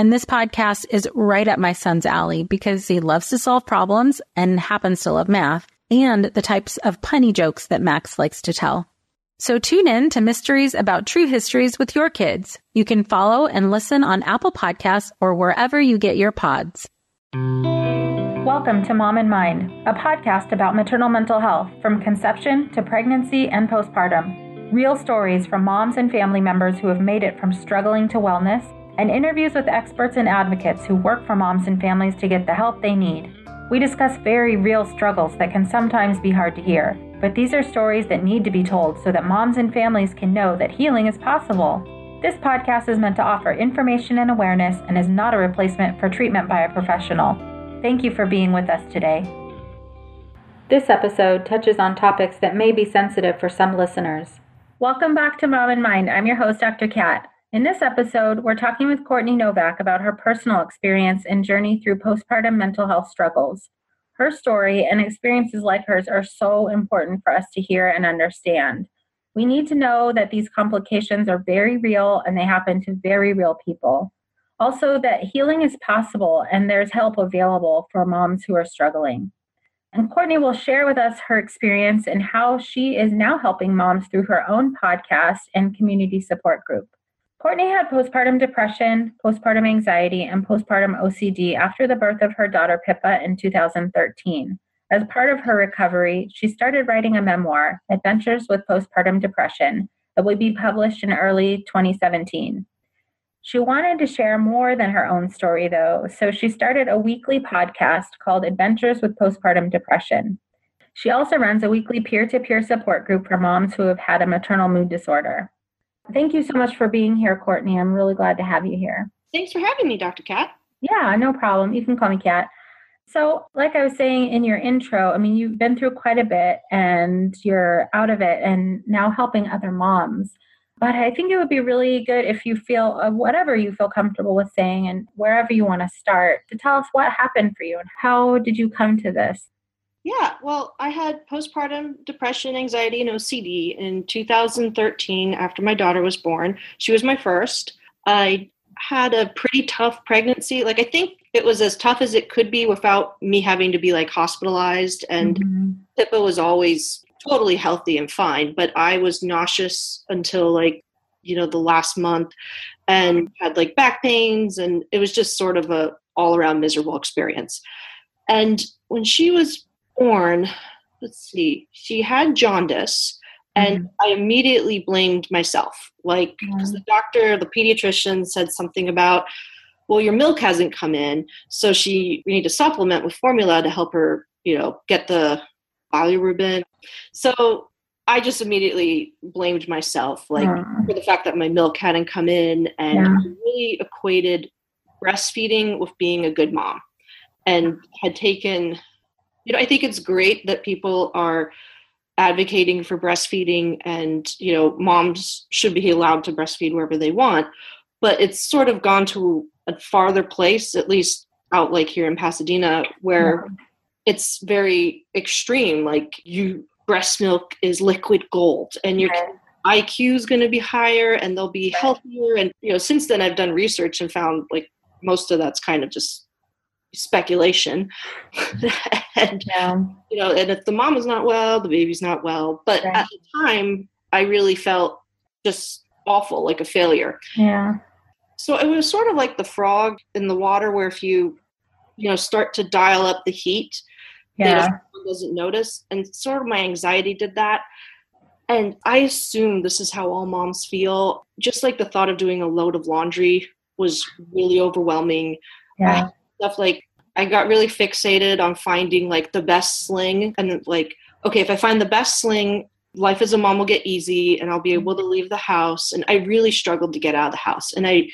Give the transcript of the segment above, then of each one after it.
And this podcast is right up my son's alley because he loves to solve problems and happens to love math and the types of punny jokes that Max likes to tell. So tune in to Mysteries About True Histories with your kids. You can follow and listen on Apple Podcasts or wherever you get your pods. Welcome to Mom and Mind, a podcast about maternal mental health from conception to pregnancy and postpartum. Real stories from moms and family members who have made it from struggling to wellness and interviews with experts and advocates who work for moms and families to get the help they need. We discuss very real struggles that can sometimes be hard to hear, but these are stories that need to be told so that moms and families can know that healing is possible. This podcast is meant to offer information and awareness and is not a replacement for treatment by a professional. Thank you for being with us today. This episode touches on topics that may be sensitive for some listeners. Welcome back to Mom and Mind. I'm your host, Dr. Kat. In this episode, we're talking with Courtney Novak about her personal experience and journey through postpartum mental health struggles. Her story and experiences like hers are so important for us to hear and understand. We need to know that these complications are very real and they happen to very real people. Also, that healing is possible and there's help available for moms who are struggling. And Courtney will share with us her experience and how she is now helping moms through her own podcast and community support group. Courtney had postpartum depression, postpartum anxiety, and postpartum OCD after the birth of her daughter Pippa in 2013. As part of her recovery, she started writing a memoir, Adventures with Postpartum Depression, that would be published in early 2017. She wanted to share more than her own story, though, so she started a weekly podcast called Adventures with Postpartum Depression. She also runs a weekly peer to peer support group for moms who have had a maternal mood disorder. Thank you so much for being here, Courtney. I'm really glad to have you here. Thanks for having me, Dr. Kat. Yeah, no problem. You can call me Kat. So, like I was saying in your intro, I mean, you've been through quite a bit and you're out of it and now helping other moms. But I think it would be really good if you feel uh, whatever you feel comfortable with saying and wherever you want to start to tell us what happened for you and how did you come to this? Yeah, well, I had postpartum depression, anxiety, and OCD in 2013 after my daughter was born. She was my first. I had a pretty tough pregnancy. Like, I think it was as tough as it could be without me having to be like hospitalized. And mm-hmm. Pippa was always totally healthy and fine, but I was nauseous until like, you know, the last month and had like back pains. And it was just sort of a all around miserable experience. And when she was born, let's see, she had jaundice. And mm. I immediately blamed myself. Like, because mm. the doctor, the pediatrician said something about, well, your milk hasn't come in. So she, we need to supplement with formula to help her, you know, get the bilirubin. So I just immediately blamed myself, like mm. for the fact that my milk hadn't come in, and yeah. really equated breastfeeding with being a good mom, and had taken you know, I think it's great that people are advocating for breastfeeding and, you know, moms should be allowed to breastfeed wherever they want. But it's sort of gone to a farther place, at least out like here in Pasadena, where yeah. it's very extreme. Like you breast milk is liquid gold and your IQ is going to be higher and they'll be healthier. And, you know, since then I've done research and found like most of that's kind of just speculation and yeah. you know and if the mom is not well the baby's not well but right. at the time i really felt just awful like a failure yeah so it was sort of like the frog in the water where if you you know start to dial up the heat yeah. doesn't notice. And sort of my anxiety did that. And I assume this is how all moms feel. Just like the thought of doing a load of laundry was really overwhelming. Yeah. Stuff like I got really fixated on finding like the best sling and like, okay, if I find the best sling, life as a mom will get easy and I'll be able to leave the house. And I really struggled to get out of the house. And I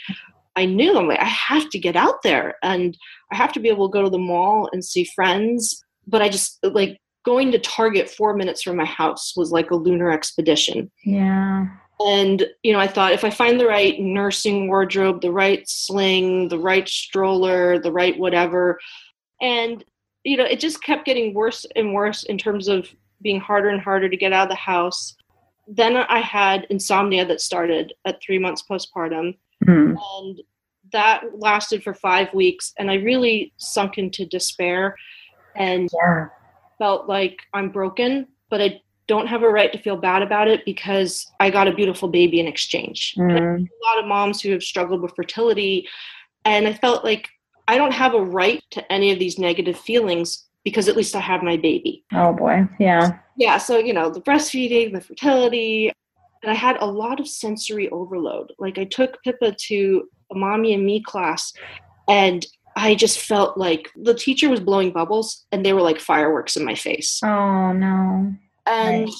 I knew I'm like, I have to get out there and I have to be able to go to the mall and see friends. But I just like going to Target four minutes from my house was like a lunar expedition. Yeah. And, you know, I thought if I find the right nursing wardrobe, the right sling, the right stroller, the right whatever. And, you know, it just kept getting worse and worse in terms of being harder and harder to get out of the house. Then I had insomnia that started at three months postpartum. Mm. And that lasted for five weeks. And I really sunk into despair and Yeah. felt like I'm broken, but I don't have a right to feel bad about it because I got a beautiful baby in exchange. Mm. A lot of moms who have struggled with fertility. And I felt like I don't have a right to any of these negative feelings because at least I have my baby. Oh boy. Yeah. Yeah, so you know, the breastfeeding, the fertility, and I had a lot of sensory overload. Like I took Pippa to a mommy and me class and I just felt like the teacher was blowing bubbles and they were like fireworks in my face. Oh no. And Right.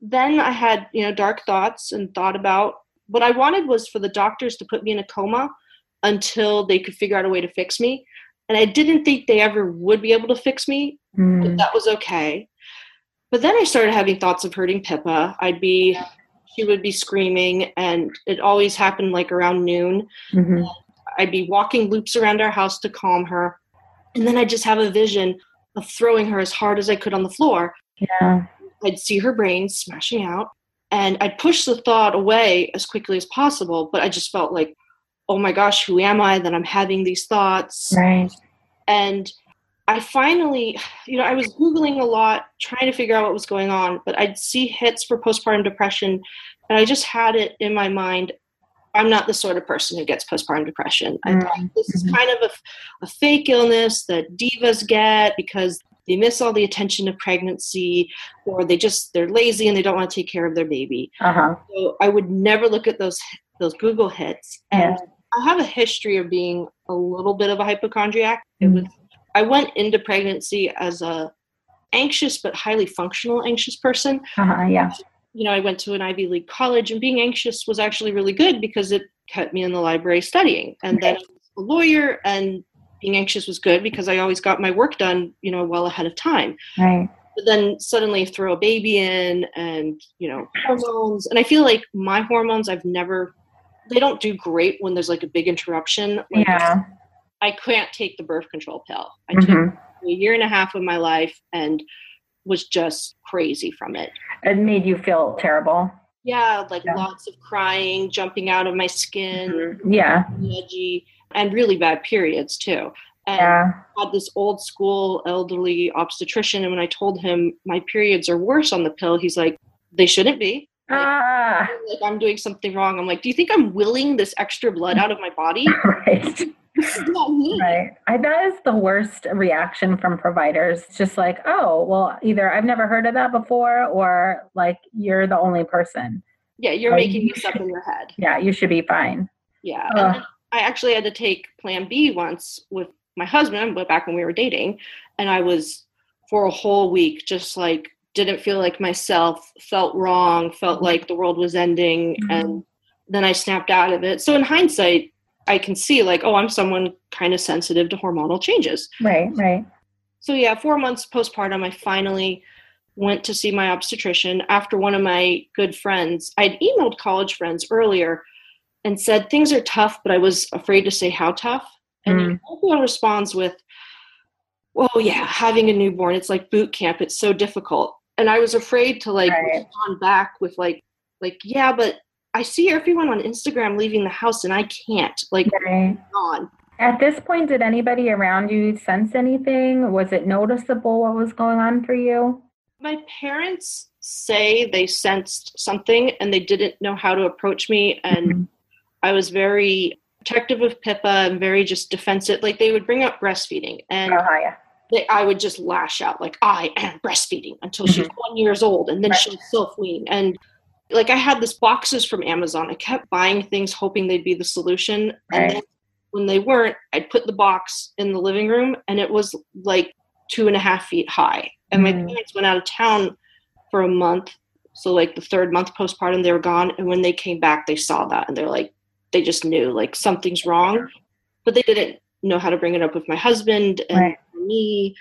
then I had, you know, dark thoughts and thought about what I wanted was for the doctors to put me in a coma until they could figure out a way to fix me. And I didn't think they ever would be able to fix me, but Mm. that was okay. But then I started having thoughts of hurting Pippa. I'd be, she would be screaming, and it always happened like around noon. Mhm. I'd be walking loops around our house to calm her. And then I'd just have a vision of throwing her as hard as I could on the floor. Yeah. I'd see her brain smashing out, and I'd push the thought away as quickly as possible. But I just felt like, oh my gosh, who am I that I'm having these thoughts? Right. And I finally, you know, I was Googling a lot, trying to figure out what was going on, but I'd see hits for postpartum depression, and I just had it in my mind. I'm not the sort of person who gets postpartum depression. I Mm, thought this is mhm. kind of a, a fake illness that divas get because they miss all the attention of pregnancy, or they just they're lazy and they don't want to take care of their baby. Uh-huh. So I would never look at those those Google hits. And Yeah. I have a history of being a little bit of a hypochondriac. It Mhm. was I went into pregnancy as a anxious but highly functional anxious person. Uh-huh. Yeah. You know, I went to an Ivy League college and being anxious was actually really good because it kept me in the library studying. And then I was a lawyer and being anxious was good because I always got my work done, you know, well ahead of time Right. but then suddenly throw a baby in and you know hormones and i feel like my hormones i've never they don't do great when there's like a big interruption like Yeah. i can't take the birth control pill i took Mhm. a year and a half of my life and was just crazy from it It made you feel terrible. yeah like Yeah. lots of crying jumping out of my skin Mhm. Yeah. edgy and really bad periods too and Yeah. had this old school elderly obstetrician and when i told him my periods are worse on the pill he's like they shouldn't be Ah. like i'm doing something wrong i'm like do you think i'm willing this extra blood out of my body Right. This is not me Right. I that is the worst reaction from providers. It's just like, oh, well, either I've never heard of that before or like you're the only person. yeah you're Right. making this up in your head Yeah, you should be fine. yeah i actually had to take plan b once with my husband but back when we were dating and i was for a whole week just like didn't feel like myself felt wrong felt like the world was ending Mhm. and then i snapped out of it so in hindsight i can see like oh i'm someone kind of sensitive to hormonal changes Right, right. so yeah four months postpartum i finally went to see my obstetrician after one of my good friends i'd emailed college friends earlier and said things are tough but i was afraid to say how tough and Mm. everyone responds with oh yeah having a newborn it's like boot camp it's so difficult and i was afraid to like Right. respond back with like like yeah but i see everyone on instagram leaving the house and i can't like Right. on At this point, did anybody around you sense anything? Was it noticeable what was going on for you? my parents say they sensed something and they didn't know how to approach me and Mhm. i was very protective of pippa and very just defensive like they would bring up breastfeeding and Oh, yeah. they, I would just lash out like I am breastfeeding until mm-hmm. she's one years old, and then right. she'll self wean. And like I had this boxes from Amazon. I kept buying things hoping they'd be the solution, right. and then when they weren't, I'd put the box in the living room, and it was like two and a half feet high. And mm-hmm. my parents went out of town for a month. So like the third month postpartum, they were gone, and when they came back, they saw that, and they're like, they just knew like something's wrong, but they didn't know how to bring it up with my husband and right. me.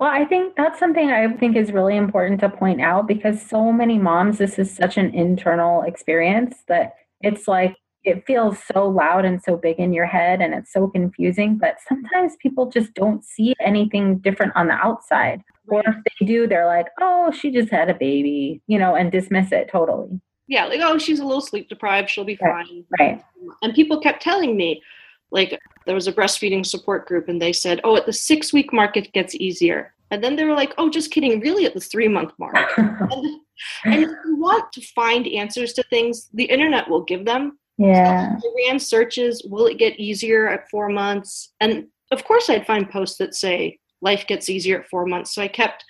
Well, I think that's something I think is really important to point out because so many moms, this is such an internal experience that it's like it feels so loud and so big in your head and it's so confusing. But sometimes people just don't see anything different on the outside. Or if they do, they're like, oh, she just had a baby, you know, and dismiss it totally. Yeah, like, oh, she's a little sleep deprived. She'll be right. fine. Right. And people kept telling me, like, there was a breastfeeding support group and they said, oh, at the six week mark, it gets easier. And then they were like, oh, just kidding, really at the three month mark. and, and if you want to find answers to things, the internet will give them. Yeah. So I ran searches, will it get easier at four months? And of course, I'd find posts that say life gets easier at four months. So I kept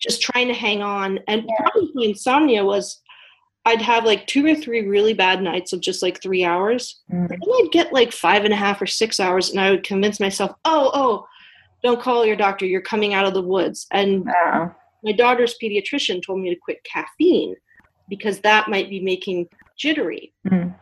just trying to hang on. And yeah. probably insomnia was I'd have like two or three really bad nights of just like three hours. Mm. And then I'd get like five and a half or six hours, and I would convince myself, oh, oh, don't call your doctor. You're coming out of the woods. And wow. my daughter's pediatrician told me to quit caffeine because that might be making jittery. Mm.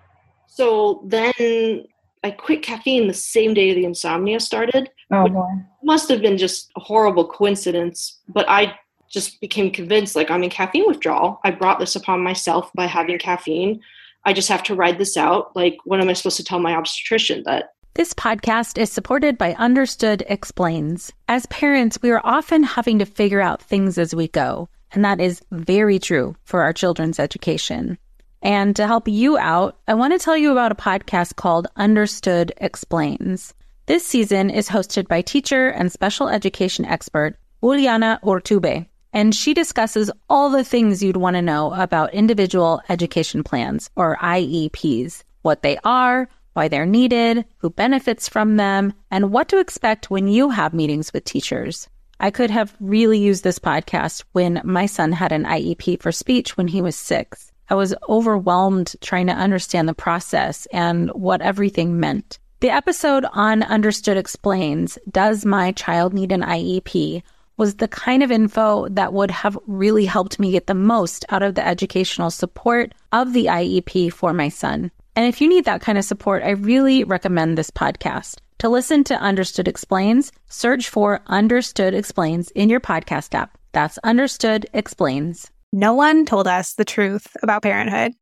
So then I quit caffeine the same day the insomnia started. Oh, boy. Must have been just a horrible coincidence, but I just became convinced like I'm in caffeine withdrawal. I brought this upon myself by having caffeine. I just have to ride this out. Like, what am I supposed to tell my obstetrician that? This podcast is supported by Understood Explains. As parents, we are often having to figure out things as we go, and that is very true for our children's education. And to help you out, I want to tell you about a podcast called Understood Explains. This season is hosted by teacher and special education expert Juliana Urtubey and she discusses all the things you'd want to know about individual education plans or IEPs, what they are, why they're needed, who benefits from them, and what to expect when you have meetings with teachers. I could have really used this podcast when my son had an IEP for speech when he was six. I was overwhelmed trying to understand the process and what everything meant. The episode on Understood Explains Does My Child Need an IEP was the kind of info that would have really helped me get the most out of the educational support of the IEP for my son. And if you need that kind of support, I really recommend this podcast. To listen to Understood Explains, search for Understood Explains in your podcast app. That's Understood Explains. No one told us the truth about parenthood.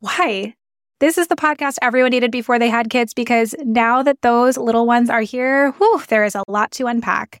Why? This is the podcast everyone needed before they had kids because now that those little ones are here, whew, there is a lot to unpack.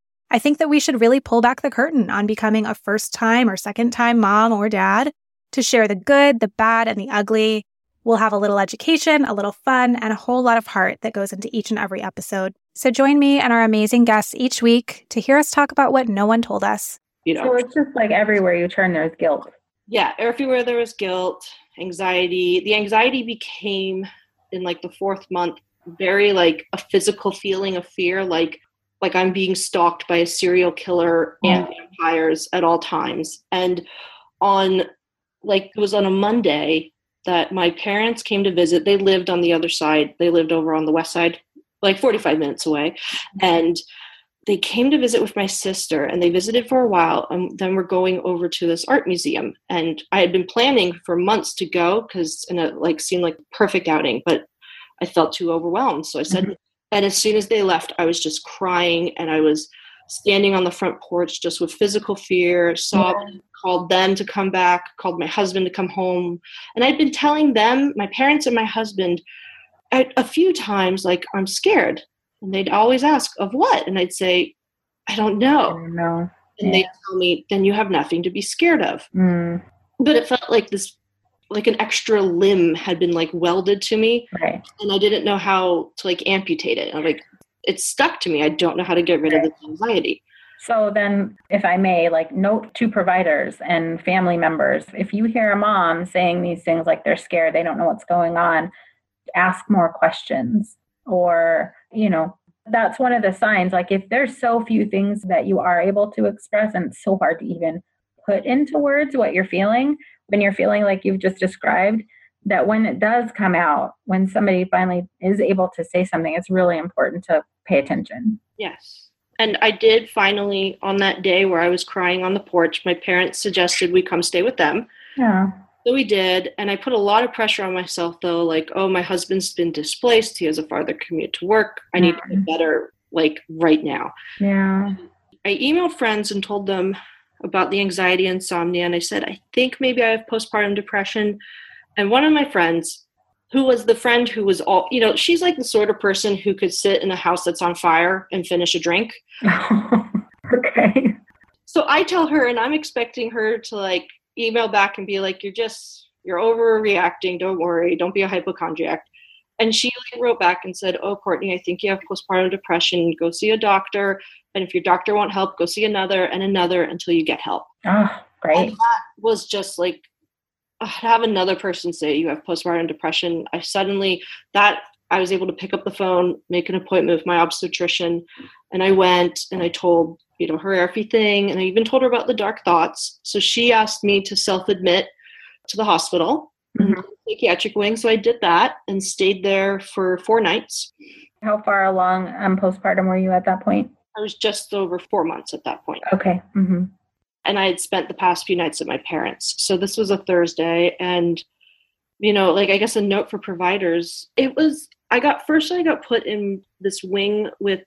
I think that we should really pull back the curtain on becoming a first time or second time mom or dad to share the good, the bad, and the ugly. We'll have a little education, a little fun, and a whole lot of heart that goes into each and every episode. So join me and our amazing guests each week to hear us talk about what no one told us. You know, so it's just like everywhere you turn, there's guilt. Yeah, everywhere there was guilt, anxiety. The anxiety became in like the fourth month very like a physical feeling of fear, like like I'm being stalked by a serial killer and vampires at all times. And on like it was on a Monday that my parents came to visit. They lived on the other side. They lived over on the west side, like 45 minutes away. And they came to visit with my sister and they visited for a while and then we're going over to this art museum and i had been planning for months to go because and it like seemed like perfect outing but i felt too overwhelmed so i said mm-hmm. And as soon as they left, I was just crying and I was standing on the front porch just with physical fear, sobbing, yeah. called them to come back, called my husband to come home. And I'd been telling them, my parents and my husband, a few times, like, I'm scared. And they'd always ask, of what? And I'd say, I don't know. I don't know. And Yeah. they tell me, then you have nothing to be scared of. Mm, But it felt like this, like an extra limb had been like welded to me. right. And I didn't know how to like amputate it. I'm like, it's stuck to me. I don't know how to get rid of this anxiety. So then, if I may, like note to providers and family members, if you hear a mom saying these things like they're scared, they don't know what's going on, ask more questions. Or, you know, that's one of the signs. Like if there's so few things that you are able to express, and it's so hard to even put into words what you're feeling, when you're feeling like you've just described, that when it does come out, when somebody finally is able to say something, it's really important to pay attention. Yes. And I did finally, on that day where I was crying on the porch, my parents suggested we come stay with them. Yeah. So we did. And I put a lot of pressure on myself, though, like, oh, my husband's been displaced. He has a farther commute to work. I need to get better, like, right now. Yeah. I emailed friends and told them about the anxiety insomnia. And I said, I think maybe I have postpartum depression. And one of my friends, who was the friend who was all, you know, she's like the sort of person who could sit in a house that's on fire and finish a drink. okay. So I tell her, and I'm expecting her to like email back and be like, "You're just you're overreacting. Don't worry. Don't be a hypochondriac." And she like, wrote back and said, "Oh, Courtney, I think you have postpartum depression. Go see a doctor. And if your doctor won't help, go see another and another until you get help." Oh, great. And that was just like uh, to have another person say you have postpartum depression. I suddenly that I was able to pick up the phone, make an appointment with my obstetrician, and I went and I told you know her everything, and I even told her about the dark thoughts. So she asked me to self admit to the hospital, Mhm. psychiatric wing. So I did that and stayed there for four nights. How far along um, postpartum were you at that point? I was just over four months at that point. Okay. hmm and I had spent the past few nights at my parents. So this was a Thursday, and you know, like I guess a note for providers. It was I got first I got put in this wing with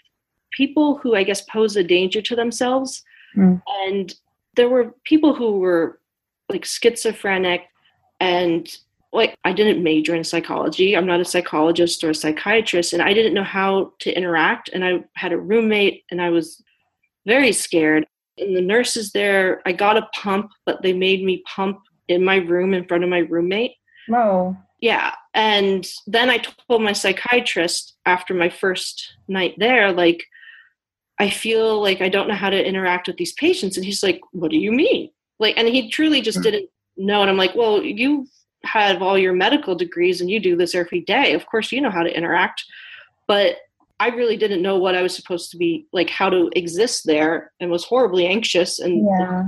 people who I guess pose a danger to themselves, Mm. and there were people who were like schizophrenic and like I didn't major in psychology. I'm not a psychologist or a psychiatrist and I didn't know how to interact and I had a roommate and I was very scared. And the nurses there, I got a pump, but they made me pump in my room in front of my roommate. Whoa. Yeah. And then I told my psychiatrist after my first night there, like, I feel like I don't know how to interact with these patients. And he's like, What do you mean? Like, and he truly just Mm. didn't know. And I'm like, Well, you have all your medical degrees and you do this every day. Of course, you know how to interact. But I really didn't know what I was supposed to be like, how to exist there, and was horribly anxious. And Yeah.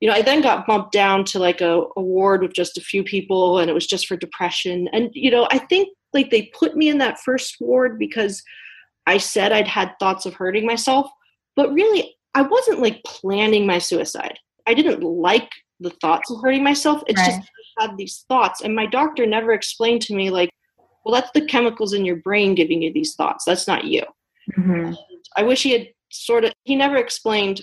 you know, I then got bumped down to like a, a ward with just a few people, and it was just for depression. And you know, I think like they put me in that first ward because I said I'd had thoughts of hurting myself, but really, I wasn't like planning my suicide. I didn't like the thoughts of hurting myself. It's Right. just had these thoughts, and my doctor never explained to me like, well, that's the chemicals in your brain giving you these thoughts. That's not you. hmm I wish he had sort of, he never explained.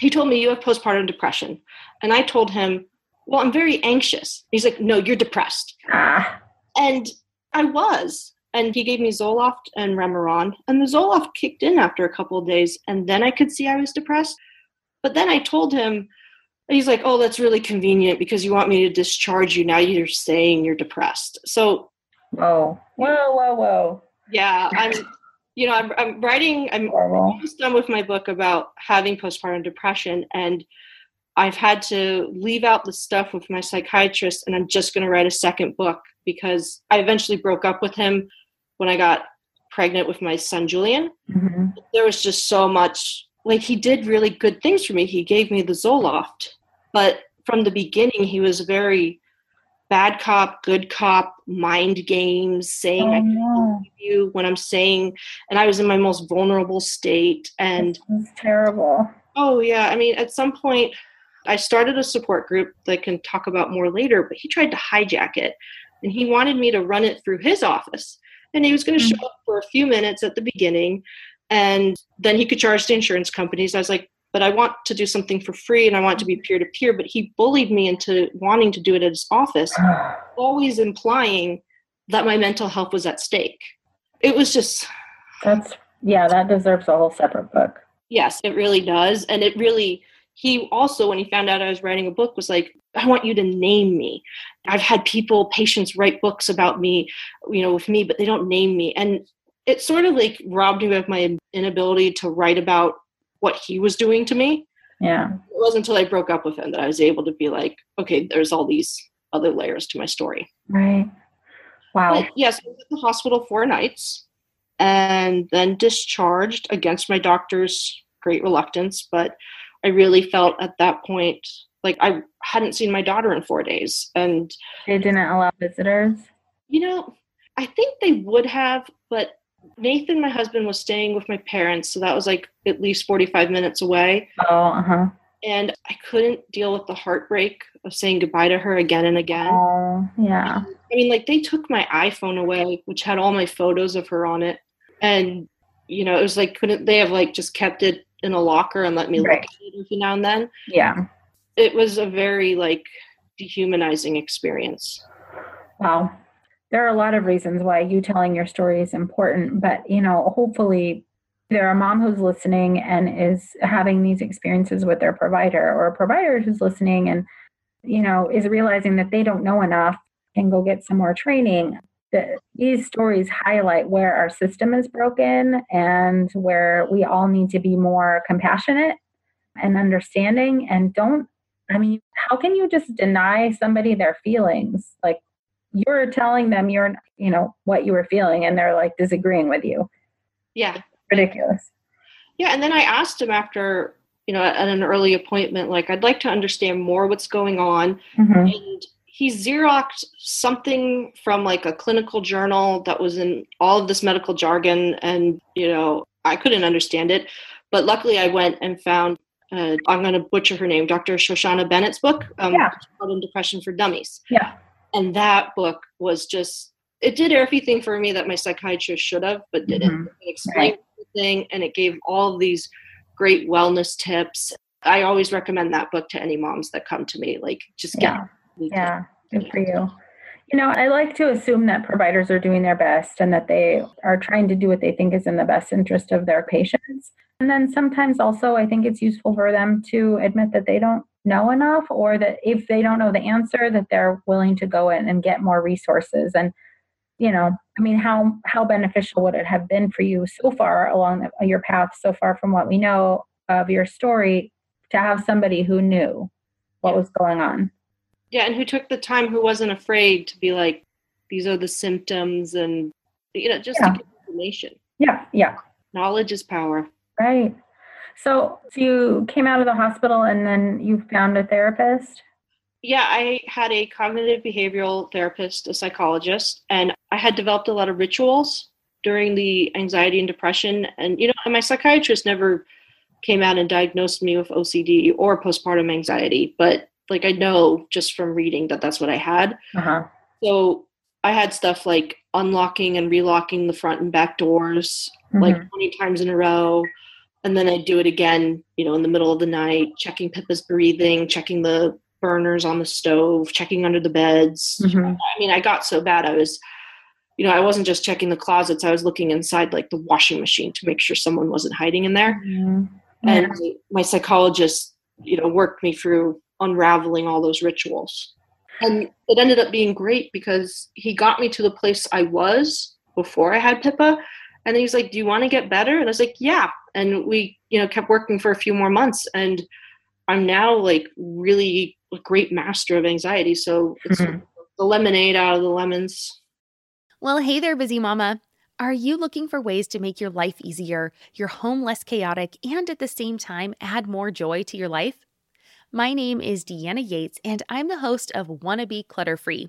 He told me, You have postpartum depression. And I told him, Well, I'm very anxious. He's like, No, you're depressed. Ah. And I was. And he gave me Zoloft and Remeron. And the Zoloft kicked in after a couple of days. And then I could see I was depressed. But then I told him, He's like, Oh, that's really convenient because you want me to discharge you. Now you're saying you're depressed. So Whoa. Whoa. Whoa. Whoa. yeah, I'm, you know, I'm, I'm writing, I'm Horrible. almost done with my book about having postpartum depression and I've had to leave out the stuff with my psychiatrist and I'm just going to write a second book because I eventually broke up with him when I got pregnant with my son Julian. hmm There was just so much like he did really good things for me. He gave me the Zoloft, but from the beginning he was very bad cop, good cop, mind games, saying Oh, I can no. you when I'm saying, and I was in my most vulnerable state. And terrible. oh, yeah, I mean, at some point, I started a support group that I can talk about more later, but he tried to hijack it and he wanted me to run it through his office. And he was going to Mm. show up for a few minutes at the beginning and then he could charge the insurance companies. I was like, but I want to do something for free and I want to be peer to peer. But he bullied me into wanting to do it at his office always implying that my mental health was at stake. It was just, That's yeah. That deserves a whole separate book. Yes, it really does. And it really, he also, when he found out I was writing a book, was like, I want you to name me. I've had people, patients write books about me, you know, with me, but they don't name me. And it sort of like robbed me of my inability to write about what he was doing to me. Yeah. It wasn't until I broke up with him that I was able to be like, okay, there's all these other layers to my story. Right. Wow. But yes, I was at the hospital four nights and then discharged against my doctor's great reluctance. But I really felt at that point like I hadn't seen my daughter in four days. And they didn't allow visitors? You know, I think they would have, but Nathan, my husband, was staying with my parents. So that was like at least 45 minutes away. Oh, uh huh. And I couldn't deal with the heartbreak of saying goodbye to her again and again. Oh, yeah. I mean, like they took my iPhone away, which had all my photos of her on it. And, you know, it was like, couldn't they have like just kept it in a locker and let me right. look at it every now and then? Yeah. It was a very like dehumanizing experience. Wow. There are a lot of reasons why you telling your story is important, but, you know, hopefully there are a mom who's listening and is having these experiences with their provider or a provider who's listening and you know is realizing that they don't know enough can go get some more training. The, these stories highlight where our system is broken and where we all need to be more compassionate and understanding and don't i mean how can you just deny somebody their feelings? Like you're telling them you're you know what you were feeling and they're like disagreeing with you. Yeah. Ridiculous. Yeah and then i asked him after you know at an early appointment like i'd like to understand more what's going on. Mm-hmm. and he xeroxed something from like a clinical journal that was in all of this medical jargon and you know i couldn't understand it. But luckily i went and found uh, i'm going to butcher her name dr shoshana bennett's book um, yeah. depression for dummies. Yeah and that book was just it did everything for me that my psychiatrist should have but didn't mm-hmm. it explained right. everything and it gave all these great wellness tips i always recommend that book to any moms that come to me like just get yeah yeah, good for you. You know, I like to assume that providers are doing their best and that they are trying to do what they think is in the best interest of their patients. And then sometimes also, I think it's useful for them to admit that they don't know enough or that if they don't know the answer, that they're willing to go in and get more resources. And, you know, I mean, how, how beneficial would it have been for you so far along your path, so far from what we know of your story, to have somebody who knew what was going on? Yeah, and who took the time, who wasn't afraid to be like, these are the symptoms, and you know, just yeah. information. Yeah, yeah. Knowledge is power. Right. So, so you came out of the hospital and then you found a therapist? Yeah, I had a cognitive behavioral therapist, a psychologist, and I had developed a lot of rituals during the anxiety and depression. And, you know, my psychiatrist never came out and diagnosed me with OCD or postpartum anxiety, but like I know just from reading that that's what I had. Uh-huh. So I had stuff like unlocking and relocking the front and back doors mm-hmm. like 20 times in a row. And then I'd do it again, you know, in the middle of the night, checking Pippa's breathing, checking the burners on the stove, checking under the beds. Mm-hmm. I mean, I got so bad. I was, you know, I wasn't just checking the closets. I was looking inside like the washing machine to make sure someone wasn't hiding in there. Mm-hmm. And my psychologist, you know, worked me through unraveling all those rituals. And it ended up being great because he got me to the place I was before I had Pippa. And he's like, Do you want to get better? And I was like, Yeah. And we, you know, kept working for a few more months. And I'm now like really a great master of anxiety. So it's mm-hmm. the lemonade out of the lemons. Well, hey there, busy mama. Are you looking for ways to make your life easier, your home less chaotic, and at the same time add more joy to your life? My name is Deanna Yates, and I'm the host of Wanna Be Clutter Free,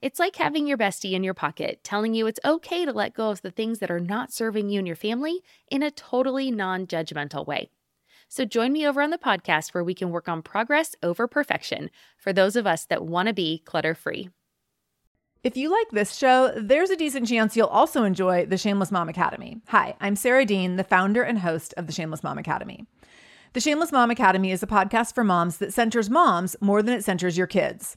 It's like having your bestie in your pocket telling you it's okay to let go of the things that are not serving you and your family in a totally non judgmental way. So join me over on the podcast where we can work on progress over perfection for those of us that want to be clutter free. If you like this show, there's a decent chance you'll also enjoy the Shameless Mom Academy. Hi, I'm Sarah Dean, the founder and host of the Shameless Mom Academy. The Shameless Mom Academy is a podcast for moms that centers moms more than it centers your kids.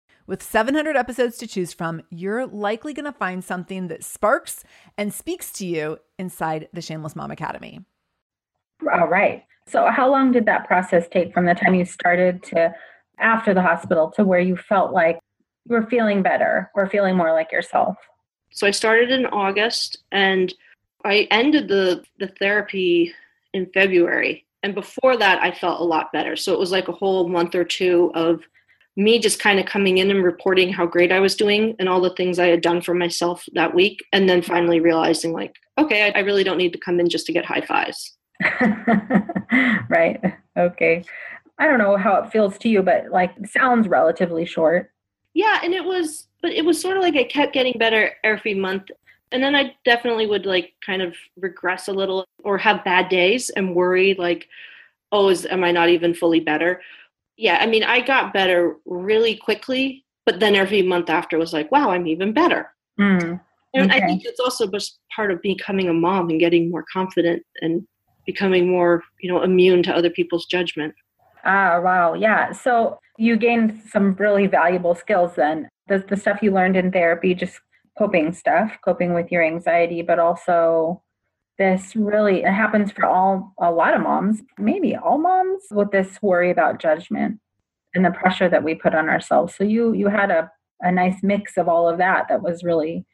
With 700 episodes to choose from, you're likely going to find something that sparks and speaks to you inside the Shameless Mom Academy. All right. So, how long did that process take from the time you started to after the hospital to where you felt like you were feeling better or feeling more like yourself? So, I started in August and I ended the, the therapy in February. And before that, I felt a lot better. So, it was like a whole month or two of me just kind of coming in and reporting how great I was doing and all the things I had done for myself that week. And then finally realizing, like, okay, I, really don't need to come in just to get high fives. right. Okay. I don't know how it feels to you, but like, sounds relatively short. Yeah. And it was, but it was sort of like I kept getting better every month. And then I definitely would like kind of regress a little or have bad days and worry, like, oh, is, am I not even fully better? Yeah, I mean, I got better really quickly, but then every month after was like, wow, I'm even better. Mm, and I think it's also just part of becoming a mom and getting more confident and becoming more, you know, immune to other people's judgment. Ah, wow. Yeah. So you gained some really valuable skills then. The, the stuff you learned in therapy, just coping stuff, coping with your anxiety, but also this really it happens for all a lot of moms maybe all moms with this worry about judgment and the pressure that we put on ourselves. So you you had a, a nice mix of all of that that was really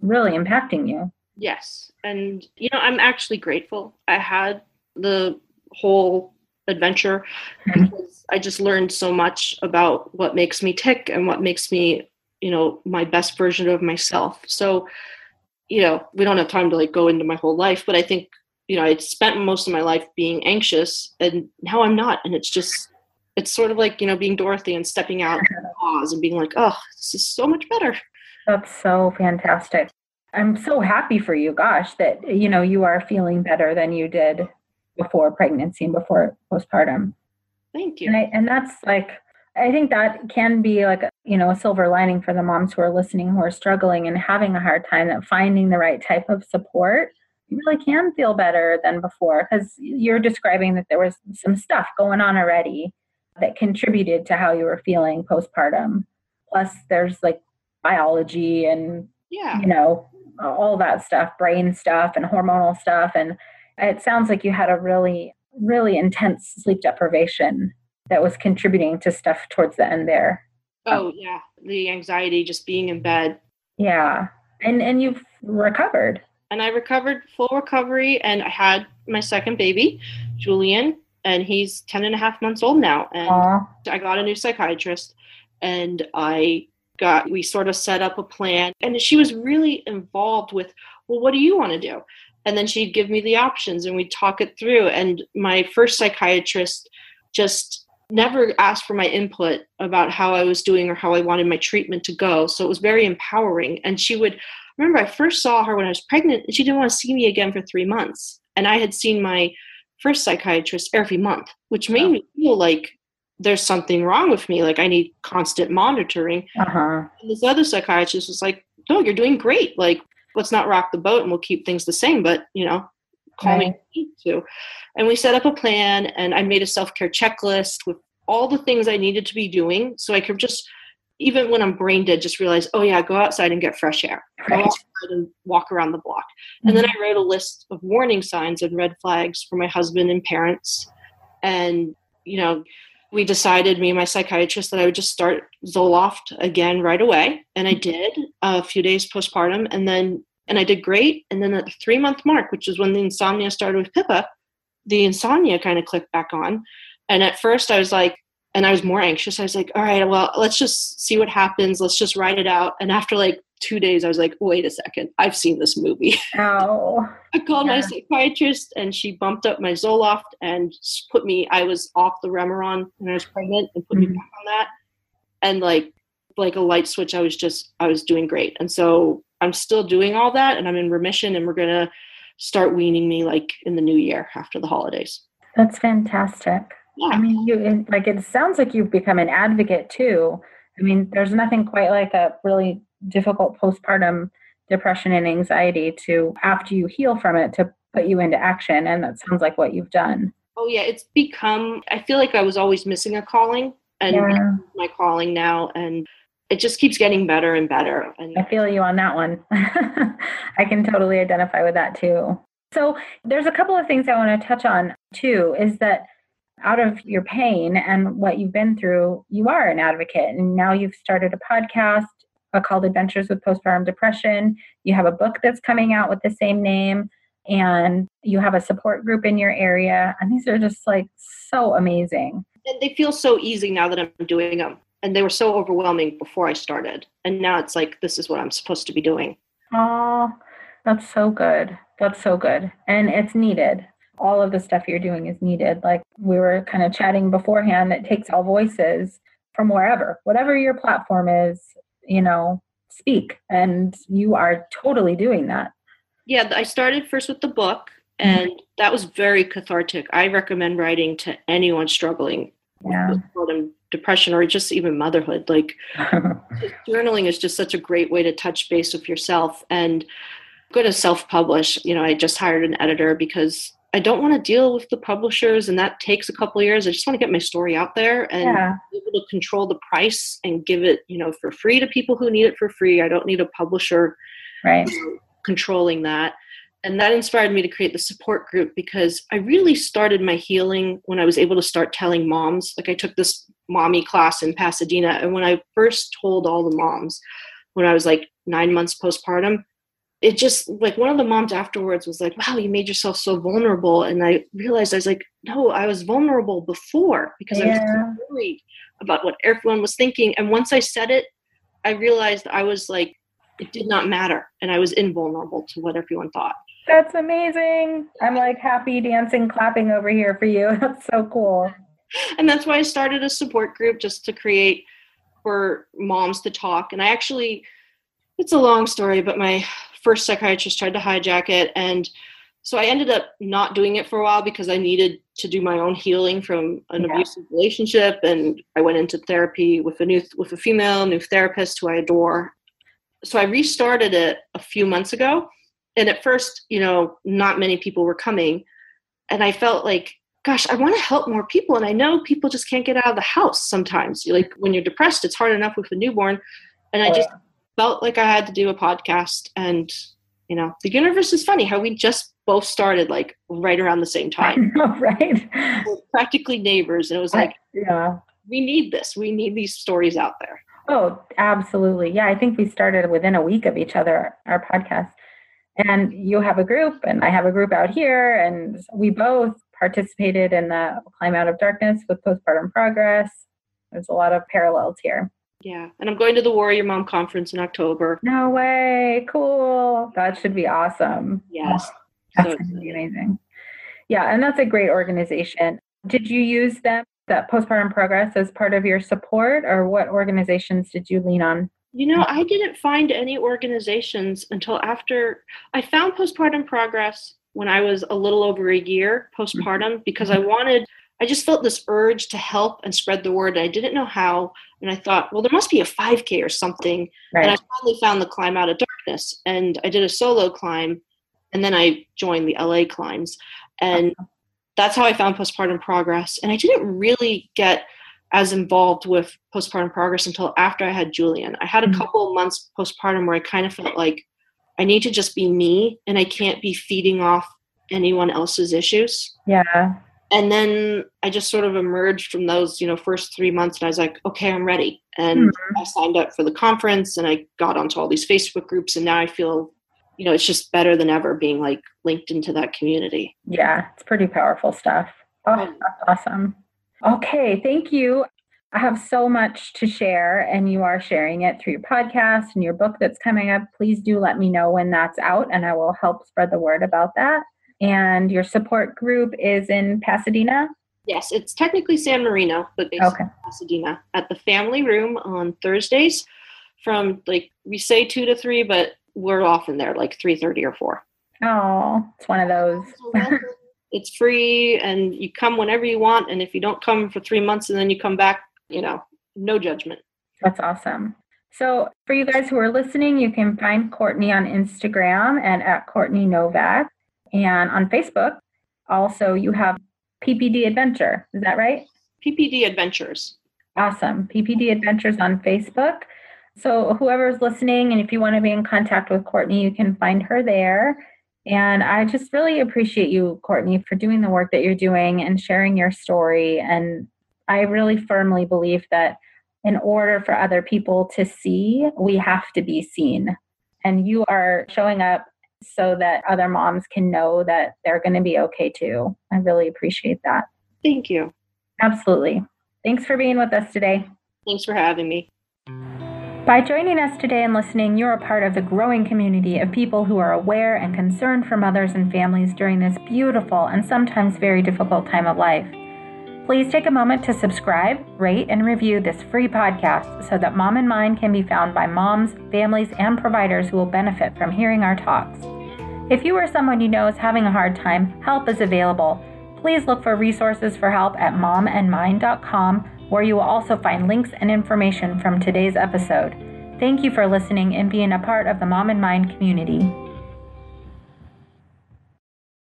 really impacting you. Yes. And you know i'm actually grateful. I had the whole adventure because i just learned so much about what makes me tick and what makes me you know my best version of myself. So you know, we don't have time to like go into my whole life, but I think, you know, I spent most of my life being anxious and now I'm not. And it's just, it's sort of like, you know, being Dorothy and stepping out pause and being like, oh, this is so much better. That's so fantastic. I'm so happy for you. Gosh, that, you know, you are feeling better than you did before pregnancy and before postpartum. Thank you. And, I, and that's like, I think that can be like, you know, a silver lining for the moms who are listening who are struggling and having a hard time that finding the right type of support. You really can feel better than before because you're describing that there was some stuff going on already that contributed to how you were feeling postpartum. Plus, there's like biology and, yeah. you know, all that stuff, brain stuff and hormonal stuff. And it sounds like you had a really, really intense sleep deprivation that was contributing to stuff towards the end there. Oh um, yeah, the anxiety just being in bed. Yeah. And and you've recovered. And I recovered full recovery and I had my second baby, Julian, and he's 10 and a half months old now. And Aww. I got a new psychiatrist and I got we sort of set up a plan and she was really involved with, well, what do you want to do? And then she'd give me the options and we'd talk it through. And my first psychiatrist just never asked for my input about how I was doing or how I wanted my treatment to go. So it was very empowering. And she would remember I first saw her when I was pregnant and she didn't want to see me again for three months. And I had seen my first psychiatrist every month, which made oh. me feel like there's something wrong with me. Like I need constant monitoring. Uh-huh. And this other psychiatrist was like, no, you're doing great. Like, let's not rock the boat and we'll keep things the same. But, you know, call right. me to. And we set up a plan and I made a self-care checklist with all the things I needed to be doing so I could just even when I'm brain dead, just realize, oh yeah, go outside and get fresh air. Go outside and walk around the block. And then mm-hmm. I wrote a list of warning signs and red flags for my husband and parents. And, you know, we decided, me and my psychiatrist, that I would just start Zoloft again right away. And I mm-hmm. did a few days postpartum. And then, and I did great. And then at the three month mark, which is when the insomnia started with Pippa, the insomnia kind of clicked back on. And at first I was like, and I was more anxious. I was like, all right, well, let's just see what happens. Let's just write it out. And after like two days, I was like, wait a second, I've seen this movie. Oh, I called my psychiatrist and she bumped up my Zoloft and put me, I was off the Remeron when I was pregnant and put me Mhm. back on that. And like, like a light switch, I was just, I was doing great. And so I'm still doing all that and I'm in remission and we're going to start weaning me like in the new year after the holidays. that's fantastic. Yeah. I mean, you it, like it sounds like you've become an advocate too. I mean, there's nothing quite like a really difficult postpartum depression and anxiety to after you heal from it to put you into action, and that sounds like what you've done. Oh yeah. It's become, I feel like I was always missing a calling and Yeah, my calling now. And it just keeps getting better and better. And I feel you on that one. I can totally identify with that too. So, there's a couple of things I want to touch on too. Is that out of your pain and what you've been through, you are an advocate, and now you've started a podcast uh, called Adventures with Postpartum Depression. You have a book that's coming out with the same name, and you have a support group in your area. And these are just like so amazing. and they feel so easy now that I'm doing them. And they were so overwhelming before I started. And now it's like, this is what I'm supposed to be doing. Oh, that's so good. That's so good. And it's needed. All of the stuff you're doing is needed. Like we were kind of chatting beforehand, it takes all voices from wherever, whatever your platform is, you know, speak. And you are totally doing that. Yeah, I started first with the book, mm-hmm. and that was very cathartic. I recommend writing to anyone struggling Yeah. Depression or just even motherhood. Like, journaling is just such a great way to touch base with yourself and going to self-publish you know i just hired an editor because i don't want to deal with the publishers and that takes a couple of years i just want to get my story out there and yeah. be able to control the price and give it you know for free to people who need it for free i don't need a publisher Right. controlling that and that inspired me to create the support group because i really started my healing when i was able to start telling moms like i took this mommy class in pasadena and when i first told all the moms when i was like nine months postpartum it just like one of the moms afterwards was like wow you made yourself so vulnerable and i realized i was like no i was vulnerable before because i was so worried about what everyone was thinking and once i said it i realized i was like it did not matter and i was invulnerable to what everyone thought That's amazing. I'm like happy dancing, clapping over here for you. That's so cool. and that's why i started a support group just to create for moms to talk. And i actually it's a long story but my first psychiatrist tried to hijack it. And so i ended up not doing it for a while because i needed to do my own healing from an Yeah. abusive relationship. And i went into therapy with a new with a female new therapist who i adore. So i restarted it a few months ago. And at first you know not many people were coming. And i felt like gosh i want to help more people and i know people just can't get out of the house sometimes like when you're depressed it's hard enough with a newborn and i Oh, just felt like i had to do a podcast and you know the universe is funny how we just both started like right around the same time know, right? We're practically neighbors and it was like yeah. we need this we need these stories out there Oh, absolutely. Yeah, I think we started within a week of each other, our podcast. And you have a group, and I have a group out here, and we both participated in the Climb Out of Darkness with Postpartum Progress. There's a lot of parallels here. yeah and i'm going to the warrior mom conference in october No way. Cool. That should be awesome. yes That's So be amazing. Yeah, and that's a great organization. Did you use them, that Postpartum Progress, as part of your support, or what organizations did you lean on? You know, I didn't find any organizations until after I found postpartum progress when I was a little over a year postpartum because I wanted, I just felt this urge to help and spread the word. I didn't know how. And I thought, well, there must be a 5K or something. And I finally found the climb out of darkness and I did a solo climb and then I joined the LA climbs. And that's how I found postpartum progress. And I didn't really get as involved with postpartum progress until after I had Julian. I had a mm-hmm. couple of months postpartum where I kind of felt like I need to just be me and I can't be feeding off anyone else's issues. Yeah. And then I just sort of emerged from those, you know, first three months and I was like, okay, I'm ready. And mm-hmm. I signed up for the conference and I got onto all these Facebook groups and now I feel, you know, it's just better than ever being like linked into that community. Yeah, it's pretty powerful stuff. Oh, that's awesome. Okay, thank you. I have so much to share, and you are sharing it through your podcast and your book that's coming up. Please do let me know when that's out, and I will help spread the word about that. And your support group is in Pasadena? Yes, it's technically San Marino, but based okay. in Pasadena at the family room on Thursdays from like we say two to three, but we're often there like three thirty or four. Oh, it's one of those. it's free and you come whenever you want and if you don't come for three months and then you come back you know no judgment. That's awesome. So for you guys who are listening you can find courtney on instagram and at courtney novak and on facebook. Also you have ppd adventure is that right? Ppd adventures. Awesome. Ppd adventures on facebook. So whoever's listening and if you want to be in contact with courtney you can find her there. And I just really appreciate you, Courtney, for doing the work that you're doing and sharing your story. And I really firmly believe that in order for other people to see, we have to be seen. And you are showing up so that other moms can know that they're going to be okay too. I really appreciate that. Thank you. Absolutely. Thanks for being with us today. Thanks for having me. By joining us today and listening, you're a part of the growing community of people who are aware and concerned for mothers and families during this beautiful and sometimes very difficult time of life. Please take a moment to subscribe, rate, and review this free podcast so that Mom and Mind can be found by moms, families, and providers who will benefit from hearing our talks. If you or someone you know is having a hard time, help is available. Please look for resources for help at momandmind.com where you will also find links and information from today's episode. Thank you for listening and being a part of the Mom and Mind community.